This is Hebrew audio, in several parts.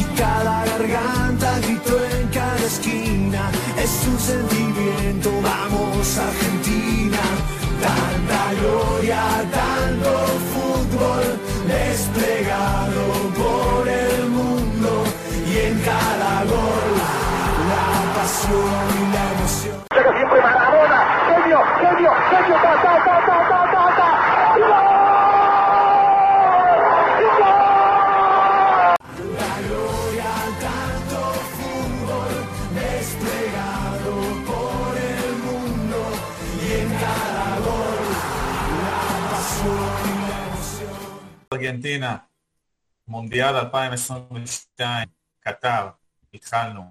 y cada garganta gritó en cada esquina. Es un sentimiento, vamos Argentina. ארגנטינה, מונדיאל 2022, קטר, התחלנו.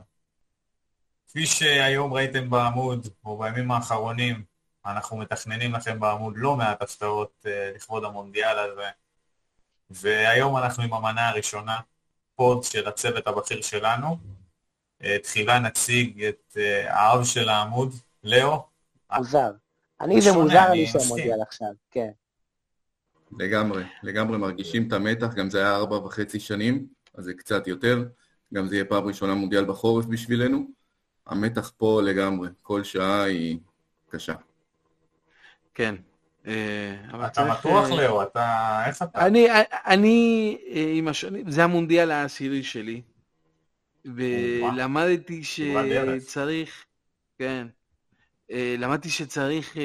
כפי שהיום ראיתם בעמוד, או בימים האחרונים, אנחנו מתכננים לכם בעמוד לא מעט הפתעות אה, לכבוד המונדיאל הזה. והיום אנחנו עם המנה הראשונה, פוד של הצוות הבכיר שלנו. אה, תחילה נציג את אה, האב של העמוד, לאו. מוזר. אני זה מוזר אני לי מסכים. שהמונדיאל עכשיו, כן. לגמרי, לגמרי מרגישים את המתח, גם זה היה ארבע וחצי שנים, אז זה קצת יותר, גם זה יהיה פעם ראשונה מונדיאל בחורף בשבילנו. המתח פה לגמרי, כל שעה היא קשה. כן. אה, אתה בטוח, אה, לאו? אתה... איך אתה? אני, אני אה, עם השנים, זה המונדיאל העשירי שלי, ולמדתי שצריך, כן, למדתי שצריך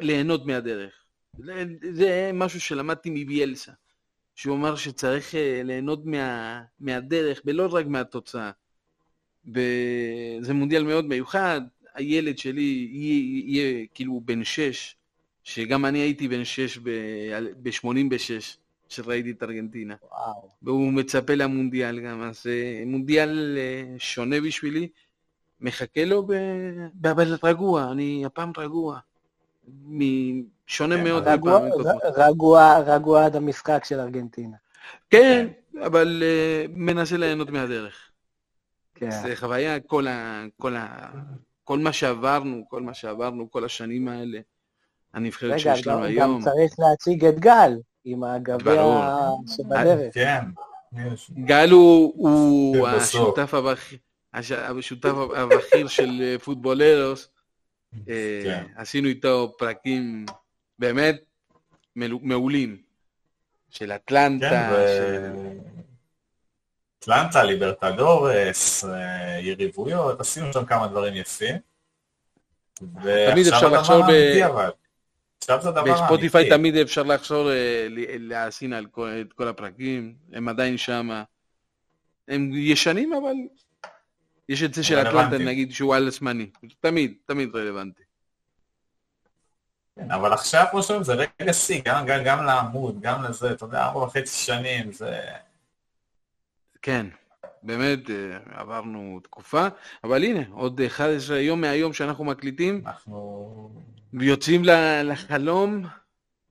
ליהנות מהדרך. זה- משהו שלמדתי מביאלסה, שהוא אמר שצריך אה, ליהנות מה, מהדרך ולא רק מהתוצאה. וזה מונדיאל מאוד מיוחד, הילד שלי יהיה, יהיה כאילו בן שש, שגם אני הייתי בן שש ב-86, שראיתי את ארגנטינה. וואו. והוא מצפה למונדיאל גם, אז אה, מונדיאל אה, שונה בשבילי, מחכה לו. ב- אבל רגוע, אני הפעם רגוע. שונה כן, מאוד רגוע, מפעם קודמות. רגוע, רגוע עד המשחק של ארגנטינה. כן, אבל אה, מנסה ליהנות מהדרך. כן. זה חוויה, כל, ה... כל, ה... כל מה שעברנו, כל מה שעברנו, כל השנים האלה, הנבחרת רגע, שיש גם, לנו גם היום. צריך להציג את גל עם הגביע. שבדרך. כן. יש. גל הוא, כן, הבכיר, השותף הבכיר של אה, פוטבולרוס. אה, כן. עשינו איתו פרקים באמת מעולים. של אטלנטה, כן, של... ו... אטלנטה, ליברטדורס, אה, יריבויות, עשינו שם כמה דברים יפים. תמיד אפשר לחשוב ב-. עכשיו זה הדבר. בספוטיפיי תמיד אפשר לחזור אה, להאזין על כל- את כל הפרקים, הם עדיין שם. הם ישנים, אבל יש את זה של אטלנטה. נגיד, שהוא על זמני. תמיד, תמיד רלוונטי. כן, אבל עכשיו, כמו שאומרים, זה רגע שיא, גם, גם, גם לעמוד, גם לזה, אתה יודע, ארבע וחצי שנים, זה... כן, באמת אה, עברנו תקופה, אבל הנה, עוד 11 יום מהיום שאנחנו מקליטים, אנחנו... ויוצאים ל- לחלום,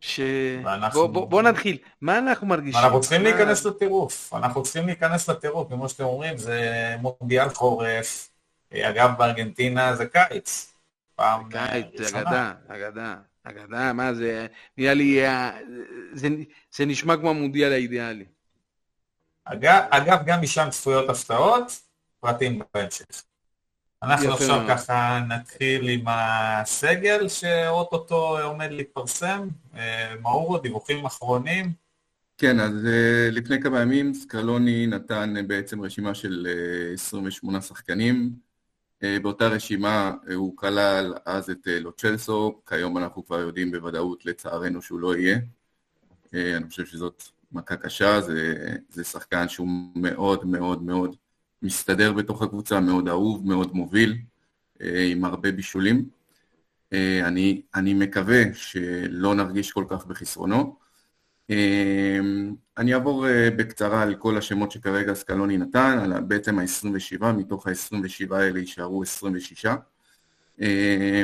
ש... ואנחנו- בוא, בוא, בוא נתחיל, מה אנחנו מרגישים? אנחנו צריכים מה- להיכנס לטירוף, אנחנו צריכים להיכנס לטירוף, כמו שאתם אומרים, זה מונדיאל חורף, אגב, בארגנטינה זה קיץ. פעם קיץ, זה. אגדה, אגדה, אגדה, מה זה, נראה לי, אה, זה, זה נשמע כמו המונדיאל האידיאלי. אגב, אגב, גם משם צפויות הפתעות, פרטים בהמשך. אנחנו עכשיו מאוד. ככה נתחיל עם הסגל שאו-טו-טו עומד להתפרסם. אה, מאורו, דיווחים אחרונים. כן, אז אה, לפני כמה ימים סקלוני נתן אה, בעצם רשימה של אה, 28 שחקנים. באותה רשימה הוא כלל אז את לוצ'לסו, כיום אנחנו כבר יודעים בוודאות לצערנו שהוא לא יהיה. אני חושב שזאת מכה קשה, זה, זה שחקן שהוא מאוד מאוד מאוד מסתדר בתוך הקבוצה, מאוד אהוב, מאוד מוביל, אה, עם הרבה בישולים. אה, אני, אני מקווה שלא נרגיש כל כך בחסרונו. אה, אני אעבור בקצרה על כל השמות שכרגע סקלוני נתן, על בעצם ה-27, מתוך ה-27 האלה יישארו 26. אה,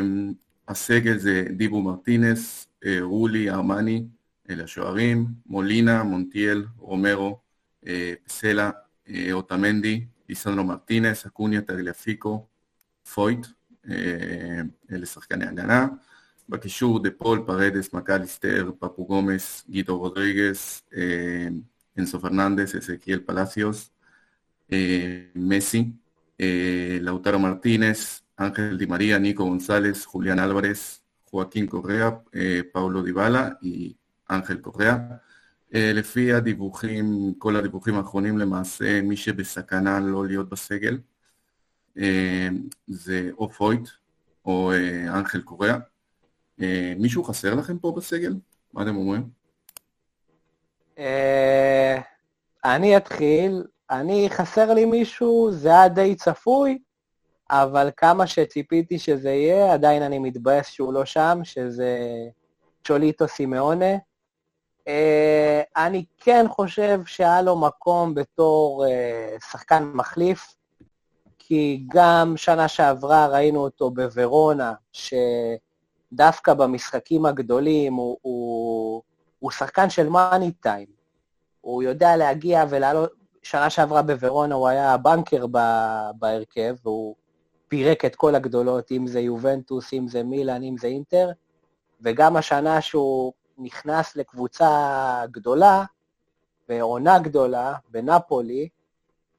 הסגל זה דיבו מרטינס, רולי, ארמני, אלה השוערים, מולינה, מונטיאל, רומרו, פסלה, אוטמנדי, ליסנדרו מרטינס, אקוניה, טגליאפיקו, פויט, אה, אלה שחקני הגנה. בקישור דה פול, פרדס, מקליסטר, פפו גומס, גיטו רודריגס, אה, אנסו פרננדס, אסקיאל פלסיוס, אה, מסי, אה, לאוטרו מרטינס, אנחל דימריה, ניקו גונסלס, חוליאן אלוורס, חואקין קוריאה, אה, פאולו דיבאלה ואנחל קוריאה. אה, לפי הדיווחים, כל הדיווחים האחרונים למעשה, מי שבסכנה לא להיות בסגל אה, זה או פויט או אה, אנחל קוריאה. אה, מישהו חסר לכם פה בסגל? מה אתם אומרים? אה, אני אתחיל, אני, חסר לי מישהו, זה היה די צפוי, אבל כמה שציפיתי שזה יהיה, עדיין אני מתבאס שהוא לא שם, שזה צ'וליטו סימאונה. אה, אני כן חושב שהיה לו מקום בתור אה, שחקן מחליף, כי גם שנה שעברה ראינו אותו בוורונה, שדווקא במשחקים הגדולים הוא, הוא, הוא שחקן של מאני טיים. הוא יודע להגיע ולעלות, שנה שעברה בוורונה הוא היה בנקר ב- בהרכב, והוא פירק את כל הגדולות, אם זה יובנטוס, אם זה מילאן, אם זה אינטר, וגם השנה שהוא נכנס לקבוצה גדולה, בעונה גדולה, בנפולי,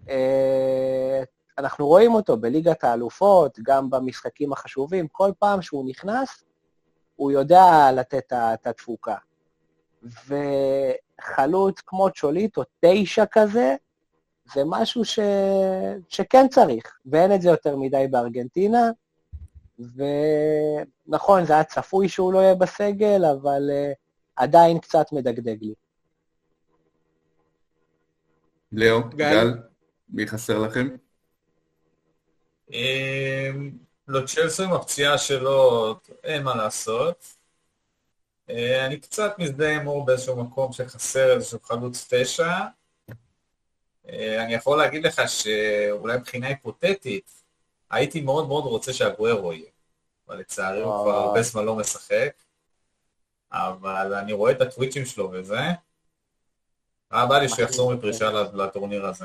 אה, אנחנו רואים אותו בליגת האלופות, גם במשחקים החשובים, כל פעם שהוא נכנס, הוא יודע לתת את התפוקה. וחלוץ כמו צ'וליטו, תשע כזה, זה משהו ש... שכן צריך, ואין את זה יותר מדי בארגנטינה. ונכון, זה היה צפוי שהוא לא יהיה בסגל, אבל uh, עדיין קצת מדגדג לי. לאו, גל? גל, מי חסר לכם? אמ, לא, צ'לסי עם הפציעה שלו, אין מה לעשות. אה, אני קצת מזדהה עם אור באיזשהו מקום שחסר איזשהו חלוץ תשע. אה, אני יכול להגיד לך שאולי מבחינה היפותטית, הייתי מאוד מאוד רוצה שהגוארו יהיה. אבל לצערי הוא כבר. הרבה זמן לא משחק. אבל אני רואה את הטוויצ'ים שלו וזה. היה בא לי שהוא יחזור מפרישה לטורניר הזה.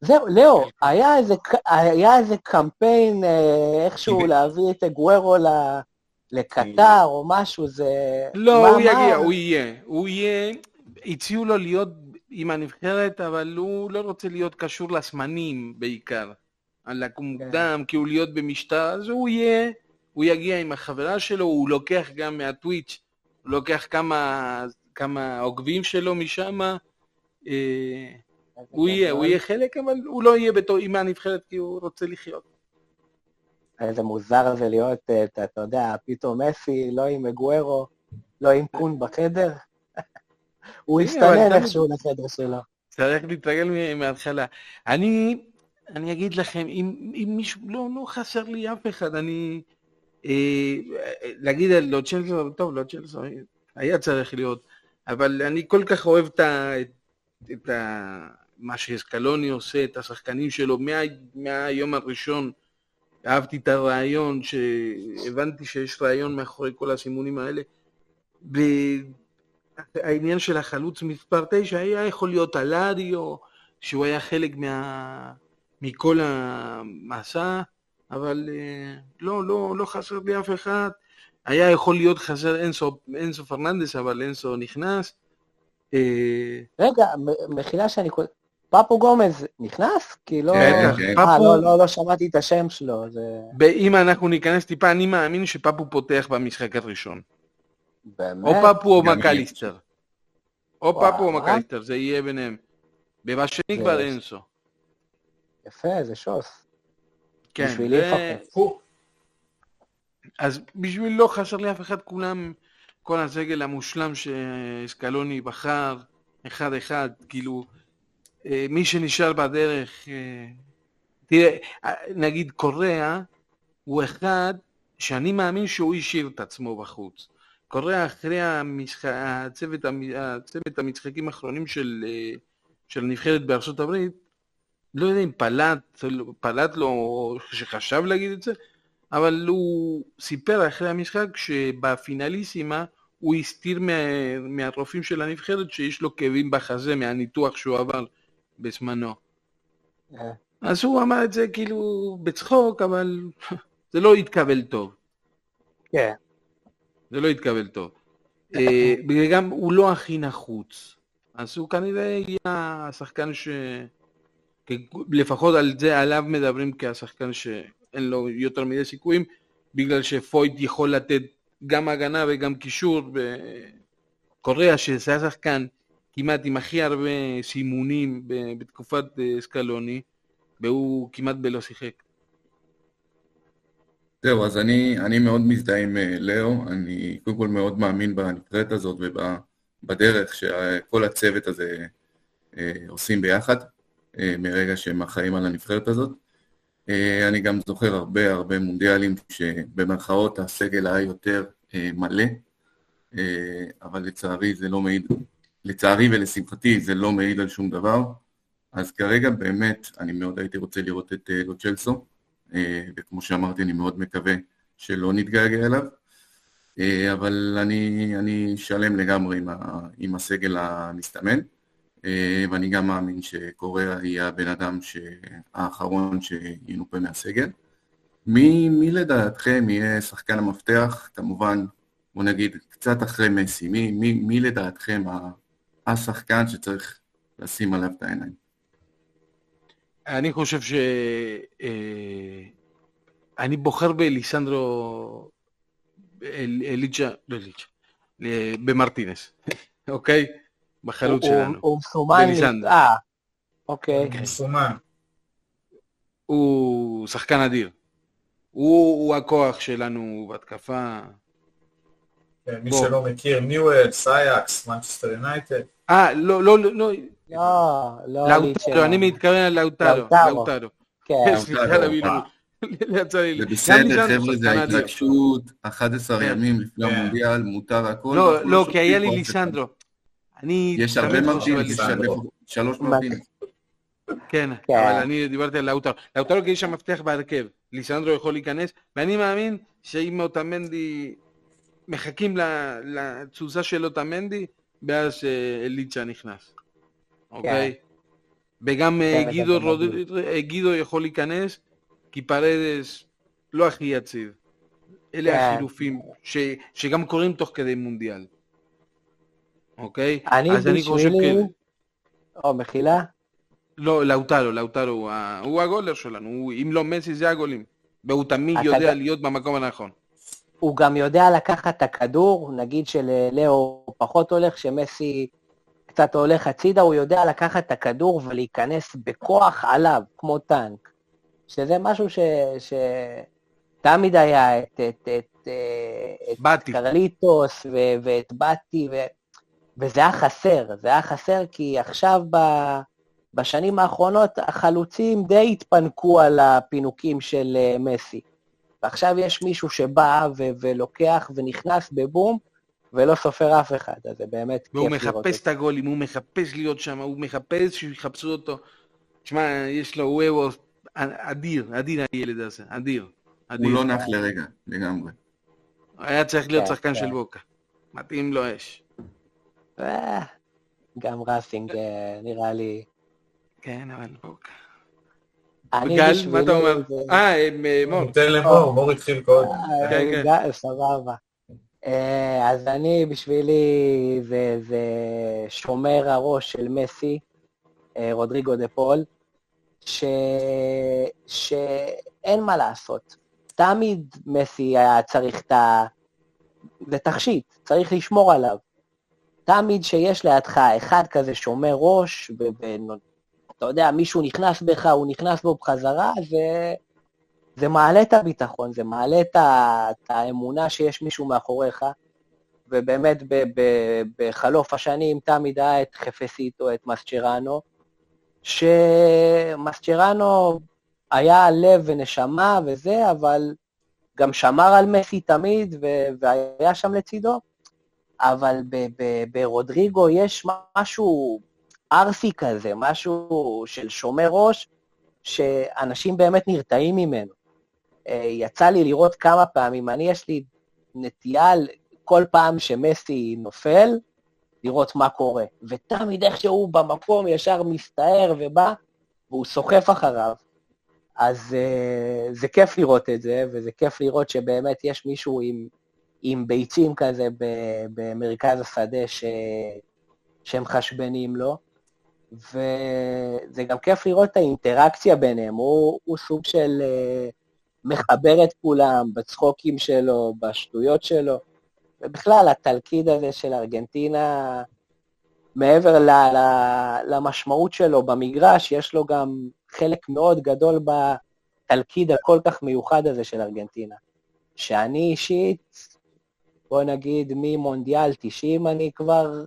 זהו, ליאו, היה איזה, היה איזה קמפיין אה, איכשהו להביא את אגוורו ל- לקטר או משהו, זה... לא, מה- הוא מה- יגיע, הוא יהיה. הוא יהיה, הציעו לו להיות עם הנבחרת, אבל הוא לא רוצה להיות קשור לזמנים בעיקר. על לקום מוקדם, כאילו להיות במשטר, אז הוא יהיה, הוא יגיע עם החברה שלו, הוא לוקח גם מהטוויץ', הוא לוקח כמה, כמה עוקבים שלו משם, אה, הוא יהיה, הוא יהיה חלק, אבל הוא לא יהיה בתור עם הנבחרת כי הוא רוצה לחיות. איזה מוזר זה להיות, אה, אתה, אתה יודע, פתאום מסי, לא עם אגוורו, לא עם קון בחדר. הוא הסתנן איכשהו לחדר שלו. צריך להתרגל מההתחלה. אני, אני אגיד לכם, אם, אם מישהו, לא, לא חסר לי אף אחד, אני, להגיד על צ'לסו, טוב, צ'לסו, היה צריך להיות, אבל אני כל כך אוהב את, את, את ה, מה שסקלוני עושה, את השחקנים שלו, מה, מהיום הראשון אהבתי את הרעיון, שהבנתי שיש רעיון מאחורי כל הסימונים האלה. והעניין של החלוץ מספר 9 היה יכול להיות אלאריו, שהוא היה חלק מה... מכל המסע, אבל אה, לא, לא, לא חסר לי אף אחד. היה יכול להיות חסר אינסו, אינסו פרננדס, אבל אינסו נכנס. אה, רגע, מחילה שאני... קול- פפו גומז נכנס? כי לא... בטח, כן. אה, פפו- לא, לא, לא שמעתי את השם שלו, זה... אם אנחנו ניכנס טיפה, אני מאמין שפפו פותח במשחק הראשון. באמת? או פפו או. מקליסטר. או. פפו או מקליסטר, זה יהיה ביניהם. ובשני זה- כבר אינסו. יפה, זה שוס. כן, בשבילי לפחות. פו, אז בשביל לא חסר לי אף אחד, כולם, כל הסגל המושלם שסקלוני בחר, אחד אחד, כאילו, אה, מי שנשאר בדרך, אה, תראה, אה, נגיד קוריאה, הוא אחד שאני מאמין שהוא השאיר את עצמו בחוץ. קוריאה אחרי המשח... הצוות, הצוות המשחקים האחרונים של, של הנבחרת בארצות הברית, לא יודע אם פלט, פלט לו, או שחשב להגיד את זה, אבל הוא סיפר אחרי המשחק שבפינליסימה הוא הסתיר מה, מהרופאים של הנבחרת שיש לו כאבים בחזה מהניתוח שהוא עבר בזמנו. אה. אז הוא אמר את זה כאילו בצחוק, אבל זה לא התקבל טוב. כן. זה לא התקבל טוב. אה, וגם הוא לא הכי נחוץ. אז הוא כנראה יהיה השחקן ש... לפחות על זה עליו מדברים כשחקן שאין לו יותר מדי סיכויים, בגלל שפויט יכול לתת גם הגנה וגם קישור, וקוריאה שזה השחקן כמעט עם הכי הרבה סימונים בתקופת אה, סקלוני, והוא כמעט בלא שיחק. זהו, אז אני, אני מאוד מזדהה עם אה, לאו, אני קודם כל מאוד מאמין בנבחרת הזאת ובדרך שכל הצוות הזה אה, עושים ביחד, מרגע שהם אחראים על הנבחרת הזאת. אני גם זוכר הרבה הרבה מונדיאלים שבמרכאות הסגל היה יותר מלא, אבל לצערי זה לא מעיד לצערי ולשמחתי זה לא מעיד על שום דבר, אז כרגע באמת אני מאוד הייתי רוצה לראות את אה, לוצ'לסו, אה, וכמו שאמרתי אני מאוד מקווה שלא נתגעגע אליו, אה, אבל אני, אני שלם לגמרי עם, ה, עם הסגל המסתמן, ואני גם מאמין שקוריאה יהיה הבן אדם האחרון שינופה מהסגל. מי, מי לדעתכם יהיה שחקן המפתח? כמובן, בוא נגיד, קצת אחרי מסי. מי, מי, מי לדעתכם השחקן שצריך לשים עליו את העיניים. אני חושב ש... אה, אני בוחר בליסנדרו... אליג'ה, לא אליג'ה, במרטינס, אוקיי? בחלוץ שלנו. הוא מסומן, אה, אוקיי. הוא מסומן. הוא שחקן אדיר. הוא הכוח שלנו בהתקפה. כן, מי שלא מכיר, ניואלס, אייאקס, מנצ'סטר יונייטד. אה, לא, לא, לא, לא, לא, לאוטרו, אני מתכוון על לאוטרו, לאוטרו. כן. סליחה על המילואים. זה בסדר, חבר'ה, זה ההתרגשות, 11 כן. ימים לפני כן. המונדיאל, מותר הכל. לא, לא, כי היה לי ליסנדרו. אני... יש הרבה מרטינס, שלוש מרטינס. כן, אבל אני דיברתי על לאוטרו. לאוטרו כי יש שם מפתח בהרכב. ליסנדרו יכול להיכנס, ואני מאמין שאם אוטמנדי מחכים לתזוזה של אוטמנדי, ואז אליצ'ה נכנס, אוקיי? כן. וגם אה, אה, גידו יכול להיכנס, כי פרדס לא הכי יציב. אלה כן. החילופים שגם קורים תוך כדי מונדיאל. אוקיי? אני אז אני חושב כן. או, מחילה? לא, לאוטרו, לאוטרו הוא הגולר שלנו, אם לא מסי זה הגולים. והוא תמיד יודע להיות במקום הנכון. הוא גם יודע לקחת את הכדור, נגיד שלאו פחות הולך, שמסי קצת הולך הצידה, הוא יודע לקחת את הכדור ולהיכנס בכוח עליו, כמו טנק. שזה משהו ש... ש... תמיד היה את, את, את, את באטי. קרליטוס ו, ואת באטי, ו, וזה היה חסר, זה היה חסר כי עכשיו ב, בשנים האחרונות החלוצים די התפנקו על הפינוקים של אה, מסי. ועכשיו יש מישהו שבא ו- ולוקח ונכנס בבום, ולא סופר אף אחד, אז זה באמת כיף לראות את זה. והוא מחפש את הגולים, הוא מחפש להיות שם, הוא מחפש שיחפשו אותו. תשמע, יש לו וואו אדיר, אדיר הילד הזה, אדיר. אדיר. הוא לא נח לרגע, לגמרי. היה צריך להיות כן, שחקן כן. של בוקה. מתאים לו אש. אה, גם ראסינג אה, נראה לי... כן, אבל בוקה. גל, מה אתה אומר? אה, אה, מור. ניתן למור, מור התחיל קודם. כן, כן. סבבה. אז אני, בשבילי, זה שומר הראש של מסי, רודריגו דה פול, שאין מה לעשות. תמיד מסי היה צריך את ה... זה תכשיט, צריך לשמור עליו. תמיד שיש לידך אחד כזה שומר ראש, אתה יודע, מישהו נכנס בך, הוא נכנס בו בחזרה, זה, זה מעלה את הביטחון, זה מעלה את, ה, את האמונה שיש מישהו מאחוריך, ובאמת ב, ב, בחלוף השנים תמיד היה את חפסיטו, את מסצ'רנו, שמסצ'רנו היה לב ונשמה וזה, אבל גם שמר על מסי תמיד והיה שם לצידו, אבל ברודריגו יש משהו ארסי כזה, משהו של שומר ראש, שאנשים באמת נרתעים ממנו. אה, יצא לי לראות כמה פעמים, אני יש לי נטייה כל פעם שמסי נופל, לראות מה קורה. ותמיד איכשהו במקום ישר מסתער ובא, והוא סוחף אחריו. אז uh, זה כיף לראות את זה, וזה כיף לראות שבאמת יש מישהו עם, עם ביצים כזה במרכז השדה ש, שהם חשבנים לו, וזה גם כיף לראות את האינטראקציה ביניהם, הוא, הוא סוג של אה, מחבר את כולם בצחוקים שלו, בשטויות שלו, ובכלל, התלכיד הזה של ארגנטינה, מעבר ל, ל, למשמעות שלו במגרש, יש לו גם חלק מאוד גדול בתלכיד הכל כך מיוחד הזה של ארגנטינה. שאני אישית, בוא נגיד ממונדיאל 90 אני כבר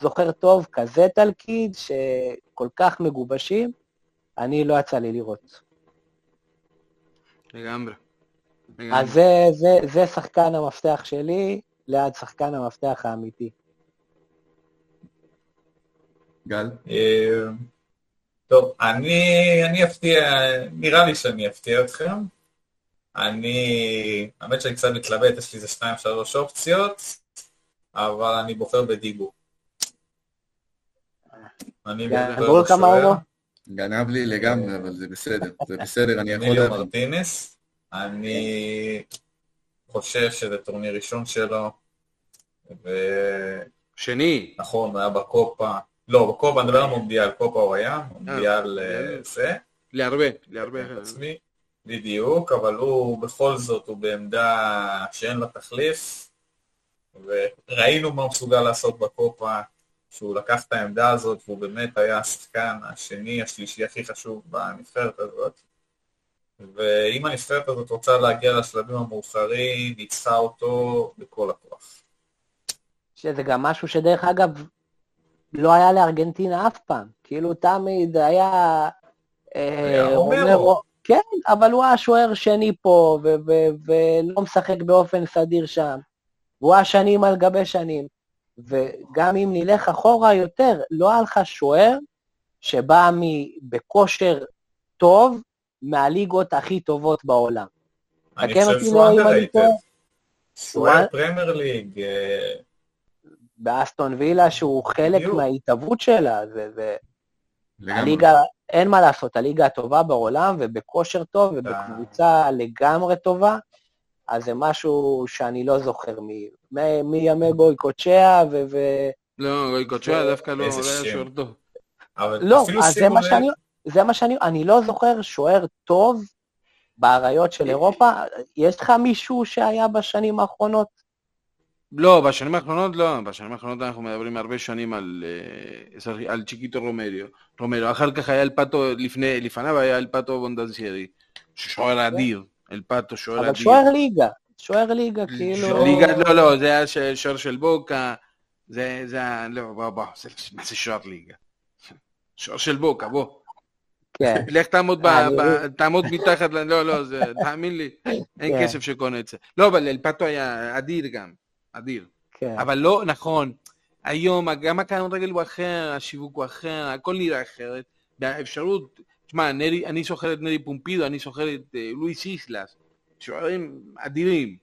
זוכר טוב, כזה תלכיד שכל כך מגובשים, אני לא יצא לי לראות. לגמרי. אז זה, זה, זה שחקן המפתח שלי ליד שחקן המפתח האמיתי. גל? אה, טוב, אני, אני אפתיע, נראה לי שאני אפתיע אתכם. אני, האמת שאני קצת מתלבט, יש לי איזה שתיים, שלוש אופציות, אבל אני בוחר בדיבו. אני בוחר מאורו? גנב לי לגמרי, אבל זה בסדר. זה בסדר, אני יכול ניליו. מרטינס. אני חושב שזה טורניר ראשון שלו, שני. ונכון, הוא היה בקופה, לא, בקופה, אני מדבר על מונדיאל, קופה הוא היה, מונדיאל אה, זה, להרבה, להרבה. עצמי, בדיוק, אבל הוא בכל זאת, הוא בעמדה שאין לה תחליף, וראינו מה הוא מסוגל לעשות בקופה, שהוא לקח את העמדה הזאת, והוא באמת היה השחקן השני, השלישי הכי חשוב בנבחרת הזאת. ואם הנבחרת הזאת רוצה להגיע לשלבים המאוחרים, ניצחה אותו בכל הכוח. שזה גם משהו שדרך אגב, לא היה לארגנטינה אף פעם. כאילו תמיד היה... אה, היה רומרו. רומרו. כן, אבל הוא היה שוער שני פה, ולא משחק באופן סדיר שם. הוא היה שנים על גבי שנים. וגם אם נלך אחורה יותר, לא היה לך שוער שבא בכושר טוב מהליגות הכי טובות בעולם. אני חושב שהוא לא. טועה. שוער פרמייר ליג, באסטון וילה שהוא חלק. מההתהוות שלה, זה, זה לגמרי. הליגה, אין מה לעשות, הליגה הטובה בעולם ובכושר טוב ובקבוצה לגמרי טובה, אז זה משהו שאני לא זוכר מי- מי- מימי גוי קוצ'יה ו... לא, גוי קוצ'יה דווקא לא איזה לא היה שם. שוער טוב. לא, אז זה מה שאני, זה מה שאני, אני לא זוכר שוער טוב באריות של אירופה. יש לך מישהו שהיה בשנים האחרונות? לא, בשנים האחרונות לא, בשנים האחרונות אנחנו מדברים הרבה שנים על, אה, על צ'יקיטו רומריו. רומרו, אחר כך היה אלפטו, לפני, לפניו היה אלפטו בונדזיירי, שוער אדיר, אלפטו שוער אבל אדיר. שוער ליגה, שוער ליגה, כאילו... ליגה, לא, לא, זה היה שוער של בוקה, זה, זה, לא, בוא, בוא, זה- מה זה שוער ליגה? שוער של בוקה, בוא. כן, לך תעמוד, ב, ב, תעמוד מתחת, לא, לא, זה, תאמין לי, אין כן. כסף שקונה את זה. לא, אבל אלפטו היה אדיר גם, אדיר. כן. אבל לא, נכון, היום גם הכדורגל הוא אחר, השיווק הוא אחר, הכל נראה אחרת. והאפשרות, תשמע, נרי, אני זוכר את נרי פומפידו, אני זוכר את אה, לואיס איסלס, שוערים אדירים.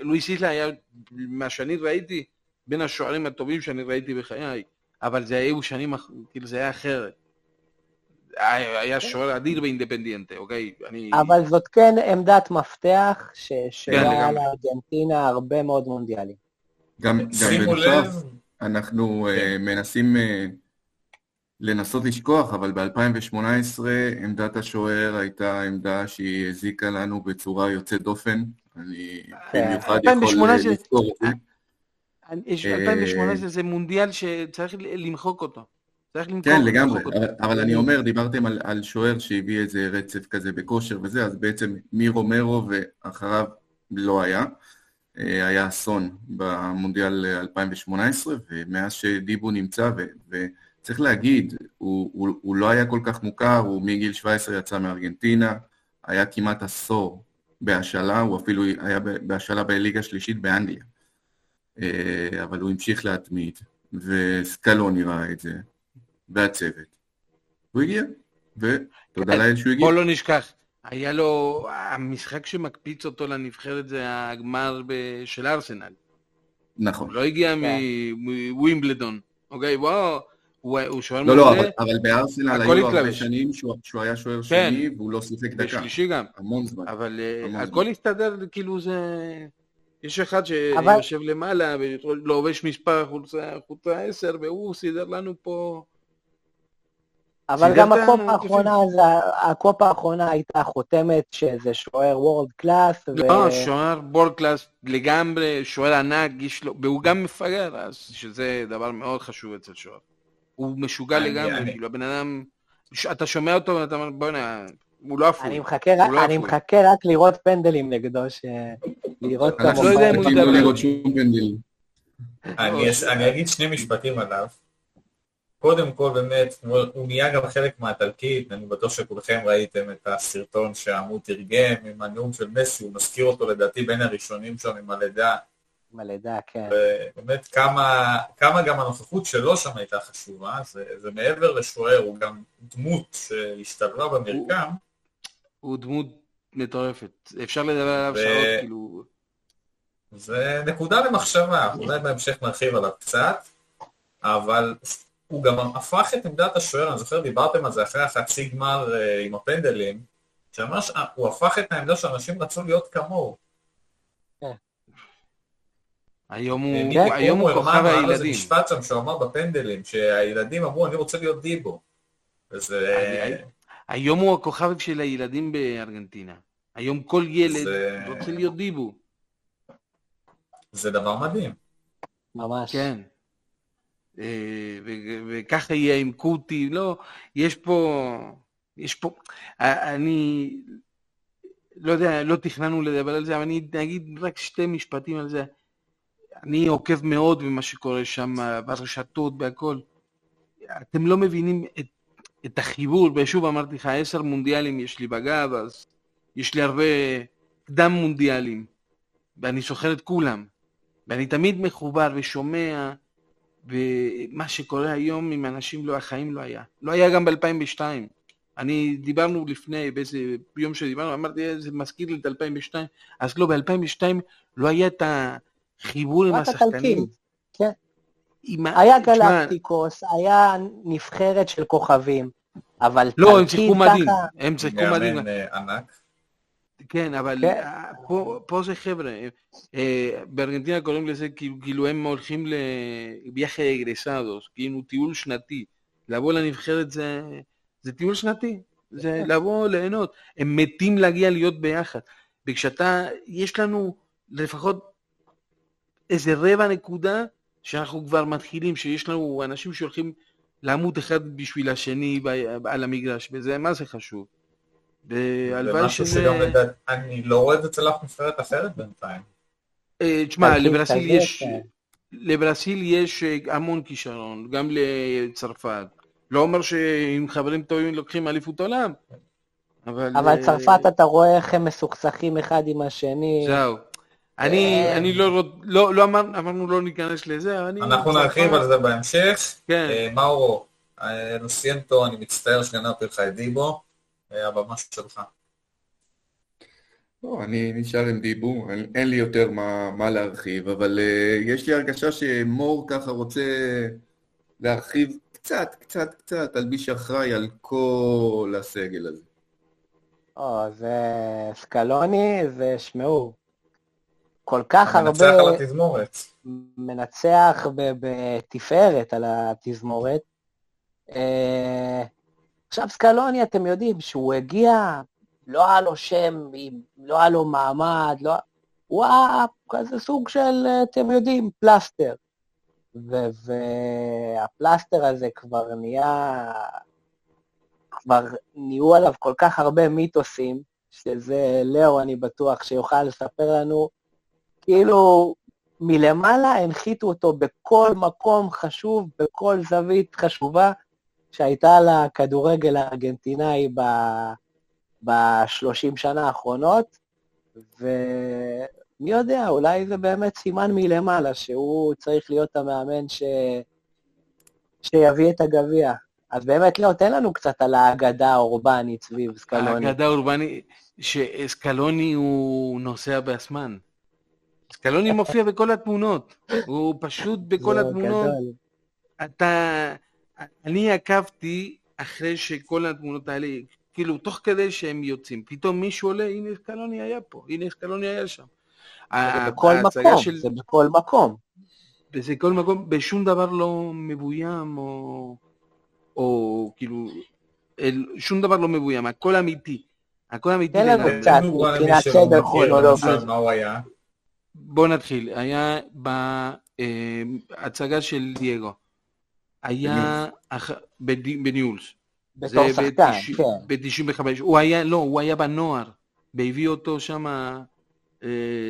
לואיס איסלס היה, מה שאני ראיתי, בין השוערים הטובים שאני ראיתי בחיי, אבל זה היו שנים, כאילו זה היה אחרת. היה היה שוער אדיר באינדפנדיאנטה, אוקיי? אני... אבל זאת כן עמדת מפתח ש- שהיה לגמרי. לארגנטינה הרבה מאוד מונדיאלים. גם, גם בנוסף, לב, אנחנו כן. אה, מנסים אה, לנסות לשכוח, אבל ב-2018 עמדת השוער הייתה עמדה שהיא הזיקה לנו בצורה יוצאת דופן. אני כן. במיוחד יכול 2018 אה, לזכור את זה. אני- יש- אה, 2018 זה מונדיאל שצריך למחוק אותו. צריך למחוק כן, לגמרי. אבל, אבל אני אומר, דיברתם על, על שוער שהביא איזה רצף כזה בכושר וזה, אז בעצם מרומרו ואחריו לא היה. אה, היה אסון במונדיאל 2018, ומאז שדיבו נמצא, ו, וצריך להגיד, הוא, הוא, הוא לא היה כל כך מוכר, הוא מגיל 17 יצא מארגנטינה, היה כמעט עשור בהשאלה, הוא אפילו היה בהשאלה בליגה שלישית באנגליה. אה, אבל הוא המשיך להתמיד, וסקלוני ראה את זה, והצוות. הוא הגיע, ותודה כן, לאל שהוא הגיע. בוא לא נשכח, היה לו, המשחק שמקפיץ אותו לנבחרת זה הגמר של ארסנל. נכון. הוא לא הגיע כן. מ- מווימבלדון. אוקיי, בוא, הוא הוא שוער לא, לא, מעולה, אבל, אבל בארסנל היו הרבה. שנים שהוא, שהוא היה שוער כן. שני, והוא לא שיחק דקה. בשלישי גם. המון זמן. אבל אה, הכל הסתדר, כאילו זה... יש אחד אבל- שיושב למעלה ולובש מספר חולצה חולצה 10 והוא סידר לנו פה... אבל גם הקופה. האחרונה, הקופה האחרונה הייתה חותמת שזה שוער world class, לא, שוער world class לגמרי, שוער ענק, והוא גם מפגר, אז שזה דבר מאוד חשוב אצל שוער. הוא משוגע אני- לגמרי, אני- כאילו הבן אדם, אתה שומע אותו ואתה אומר בוא'נה, הוא לא אפוי. אני מחכה רק- הוא לא אני רק לראות פנדלים נגדו, ש- לראות אנחנו לא כמה... יודע אם הוא לא ידבר. לראות שום פנדלים. אני, אני אגיד שני משפטים עליו. קודם כל באמת, הוא הוא נהיה גם חלק מהתלקיט, אני בטוח שכולכם ראיתם את הסרטון שהעמוד תרגם עם הנאום של מסי, הוא מזכיר אותו לדעתי בין הראשונים שם עם הלידה, מלידה, כן. ובאמת כמה, כמה גם הנוכחות שלו שם הייתה חשובה, זה, זה מעבר לשוער, הוא גם דמות שהשתלבה במרקם, הוא דמות מטורפת, אפשר לדבר עליו ו- שעות, כאילו... זה נקודה למחשבה, אולי בהמשך נרחיב עליו קצת, אבל הוא גם הפך את עמדת השוער, אני זוכר דיברתם על זה אחרי החצי גמר אה, עם הפנדלים, שממש אה, הוא הפך את העמדה שאנשים רצו להיות כמוהו. היום הוא, הוא- היום הוא כוכב לו איזה הילדים. משפט שם שהוא אמר בפנדלים, שהילדים אמרו אני רוצה להיות דיבו. וזה... היום הוא הכוכב של הילדים בארגנטינה. היום כל ילד זה- רוצה להיות דיבו. זה דבר מדהים. ממש. כן. אה, וככה יהיה עם קוטי, לא, יש פה, יש פה, אני לא יודע, לא תכננו לדבר על זה, אבל אני אגיד רק שתי משפטים על זה. אני עוקב מאוד במה שקורה שם ברשתות, בהכל. אתם לא מבינים את, את החיבור, ושוב אמרתי לך, עשר מונדיאלים יש לי בגב, אז יש לי הרבה קדם מונדיאלים, ואני זוכר את כולם. ואני תמיד מחובר ושומע, ומה שקורה היום עם אנשים לא, החיים לא היה. לא היה גם ב-2002. אני, דיברנו לפני, באיזה יום שדיברנו, אמרתי, "אה, זה מזכיר לי את 2002, אז לא, ב-2002 לא היה את החיבור עם השחקנים. כן. עם היה גלקטיקוס, היה נבחרת של כוכבים, אבל לא, הם שיחקו מדהים, הם שיחקו מדהים. מאמן אה, ענק. כן, אבל כן. אה, פה, פה זה חבר'ה, אה, בארגנטינה קוראים לזה כאילו, כאילו הם הולכים לביאחי אגרסדוס, כאילו טיול שנתי. לבוא לנבחרת זה, זה טיול שנתי, זה לבוא ליהנות. הם מתים להגיע להיות ביחד. וכשאתה, יש לנו לפחות איזה רבע נקודה שאנחנו כבר מתחילים, שיש לנו אנשים שהולכים לעמוד אחד בשביל השני על המגרש, וזה מה זה חשוב. והלוואי ומשהו שזה... שגם לדעת, אני לא רואה את זה אצל אף נבחרת אחרת בינתיים. אה, תשמע, לברסיל יש, כן. לברסיל יש אה, המון כישרון, גם לצרפת. לא אומר שעם חברים טובים לוקחים אליפות עולם, אבל... אבל אה, צרפת אתה רואה איך הם מסוכסכים אחד עם השני. זהו. אני. אני לא, לא, לא אמר, אמרנו לא ניכנס לזה, אבל אני... אנחנו צרפת- נרחיב על זה בהמשך. כן, מאורו, נוסיינטו, אני מצטער שגנבתי לך את דיבו, הבמה שלך. לא, אני נשאר עם דיבו, אין, אין לי יותר מה, מה להרחיב, אבל uh, יש לי הרגשה שמור ככה רוצה להרחיב קצת, קצת, קצת על מי שאחראי על כל הסגל הזה. או, זה סקלוני, זה, שמעו, כל כך מנצח הרבה על התזמורת. מנצח ב- בתפארת על התזמורת. אה, עכשיו סקלוני, אתם יודעים, שהוא הגיע, לא היה לו שם, לא היה לו מעמד, לא... הוא היה כזה סוג של, אתם יודעים, פלסטר. והפלסטר הזה כבר נהיה, כבר נהיו עליו כל כך הרבה מיתוסים, שזה לאו, אני בטוח, שיוכל לספר לנו, כאילו, מלמעלה הנחיתו אותו בכל מקום חשוב, בכל זווית חשובה שהייתה לכדורגל הארגנטינאי ב-30 שנה האחרונות, ומי יודע, אולי זה באמת סימן מלמעלה, שהוא צריך להיות המאמן ש... שיביא את הגביע. אז באמת, לא, תן לנו קצת על האגדה האורבנית סביב סקלוני. האגדה האורבנית, שסקלוני הוא נוסע באסמן. סקלוני מופיע בכל התמונות, הוא פשוט בכל התמונות. גדול. אתה, אני עקבתי אחרי שכל התמונות האלה, כאילו תוך כדי שהם יוצאים, פתאום מישהו עולה, הנה סקלוני היה פה, הנה סקלוני היה שם. זה בכל מקום, של... זה בכל מקום. וזה כל מקום, בשום דבר לא מבוים, או, או כאילו, אל, שום דבר לא מבוים, הכל אמיתי. הכל אמיתי. תן לנו. קצת למי מבחינת סדר כרונולוגי. בוא נתחיל, היה בהצגה של דייגו, היה בניולס. בתור שחקן, כן. ב-95, הוא היה, לא, הוא היה בנוער, והביא אותו שם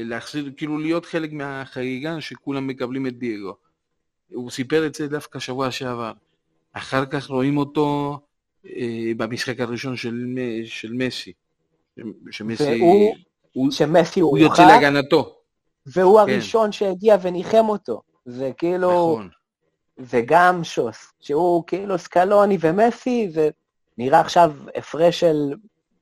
להחזיר, כאילו להיות חלק מהחגיגה שכולם מקבלים את דייגו. הוא סיפר את זה דווקא שבוע שעבר. אחר כך רואים אותו אה, במשחק הראשון של, של מסי. שמסי, והוא- הוא, שמסי הוא יוצא הורחק, להגנתו. והוא כן. הראשון שהגיע וניחם אותו. זה כאילו, נכון. וגם שוס, שהוא כאילו סקלוני ומסי, זה נראה עכשיו הפרש של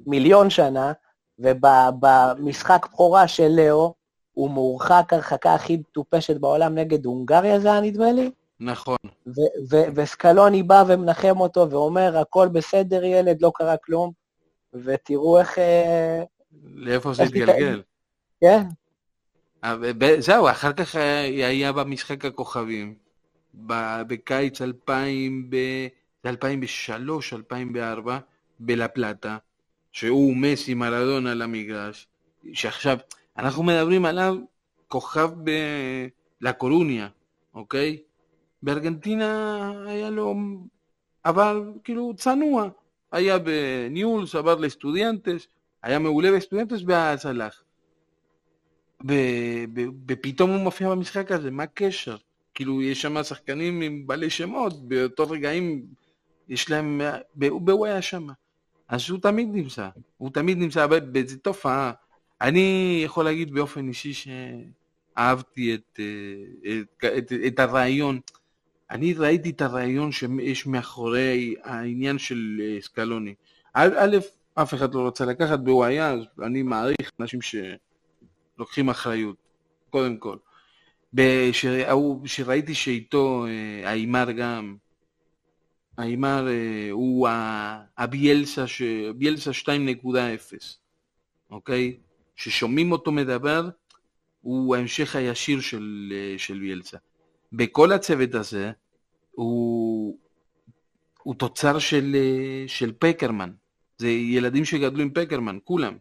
מיליון שנה, ובמשחק בכורה של לאו, הוא מורחק הרחקה הכי מטופשת בעולם נגד הונגריה, זה היה נדמה לי, נכון. ו- ו- וסקלוני בא ומנחם אותו ואומר, הכל בסדר ילד, לא קרה כלום, ותראו איך, אה, לאיפה זה התגלגל. כן, ב- זהו, אחר כך היה היה במשחק הכוכבים, בקיץ 2000, ב- זה 2003, 2004, בלה-פלטה, שהוא מסי מרדונה למגרש, שעכשיו, אנחנו מדברים עליו כוכב בלה קורוניה, אוקיי? בארגנטינה היה לו, אבל כאילו צנוע, היה בניולס, עבר לסטודיאנטס, היה מעולה בסטודיאנטס ואז הלך. ו- ו- ופתאום הוא מופיע במשחק הזה, מה הקשר? כאילו, יש שם שחקנים עם בעלי שמות, באותו רגעים יש להם, והוא היה שם. אז הוא תמיד נמצא, הוא תמיד נמצא, זו תופעה. אני יכול להגיד באופן אישי שאהבתי את, אה, את, את, את הרעיון. אני ראיתי את הרעיון שיש מאחורי העניין של אה, סקלוני. א', אף אחד לא רצה לקחת, והוא היה, אני מעריך אנשים ש... לוקחים אחריות, קודם כל. כשראיתי שאיתו אה, האימר גם, האימר אה, הוא הביאלסה, ש- ביאלסה 2.0, אוקיי? ששומעים אותו מדבר, הוא ההמשך הישיר של, אה, של ביאלסה. בכל הצוות הזה, הוא, הוא תוצר של, אה, של פקרמן. זה ילדים שגדלו עם פקרמן, כולם.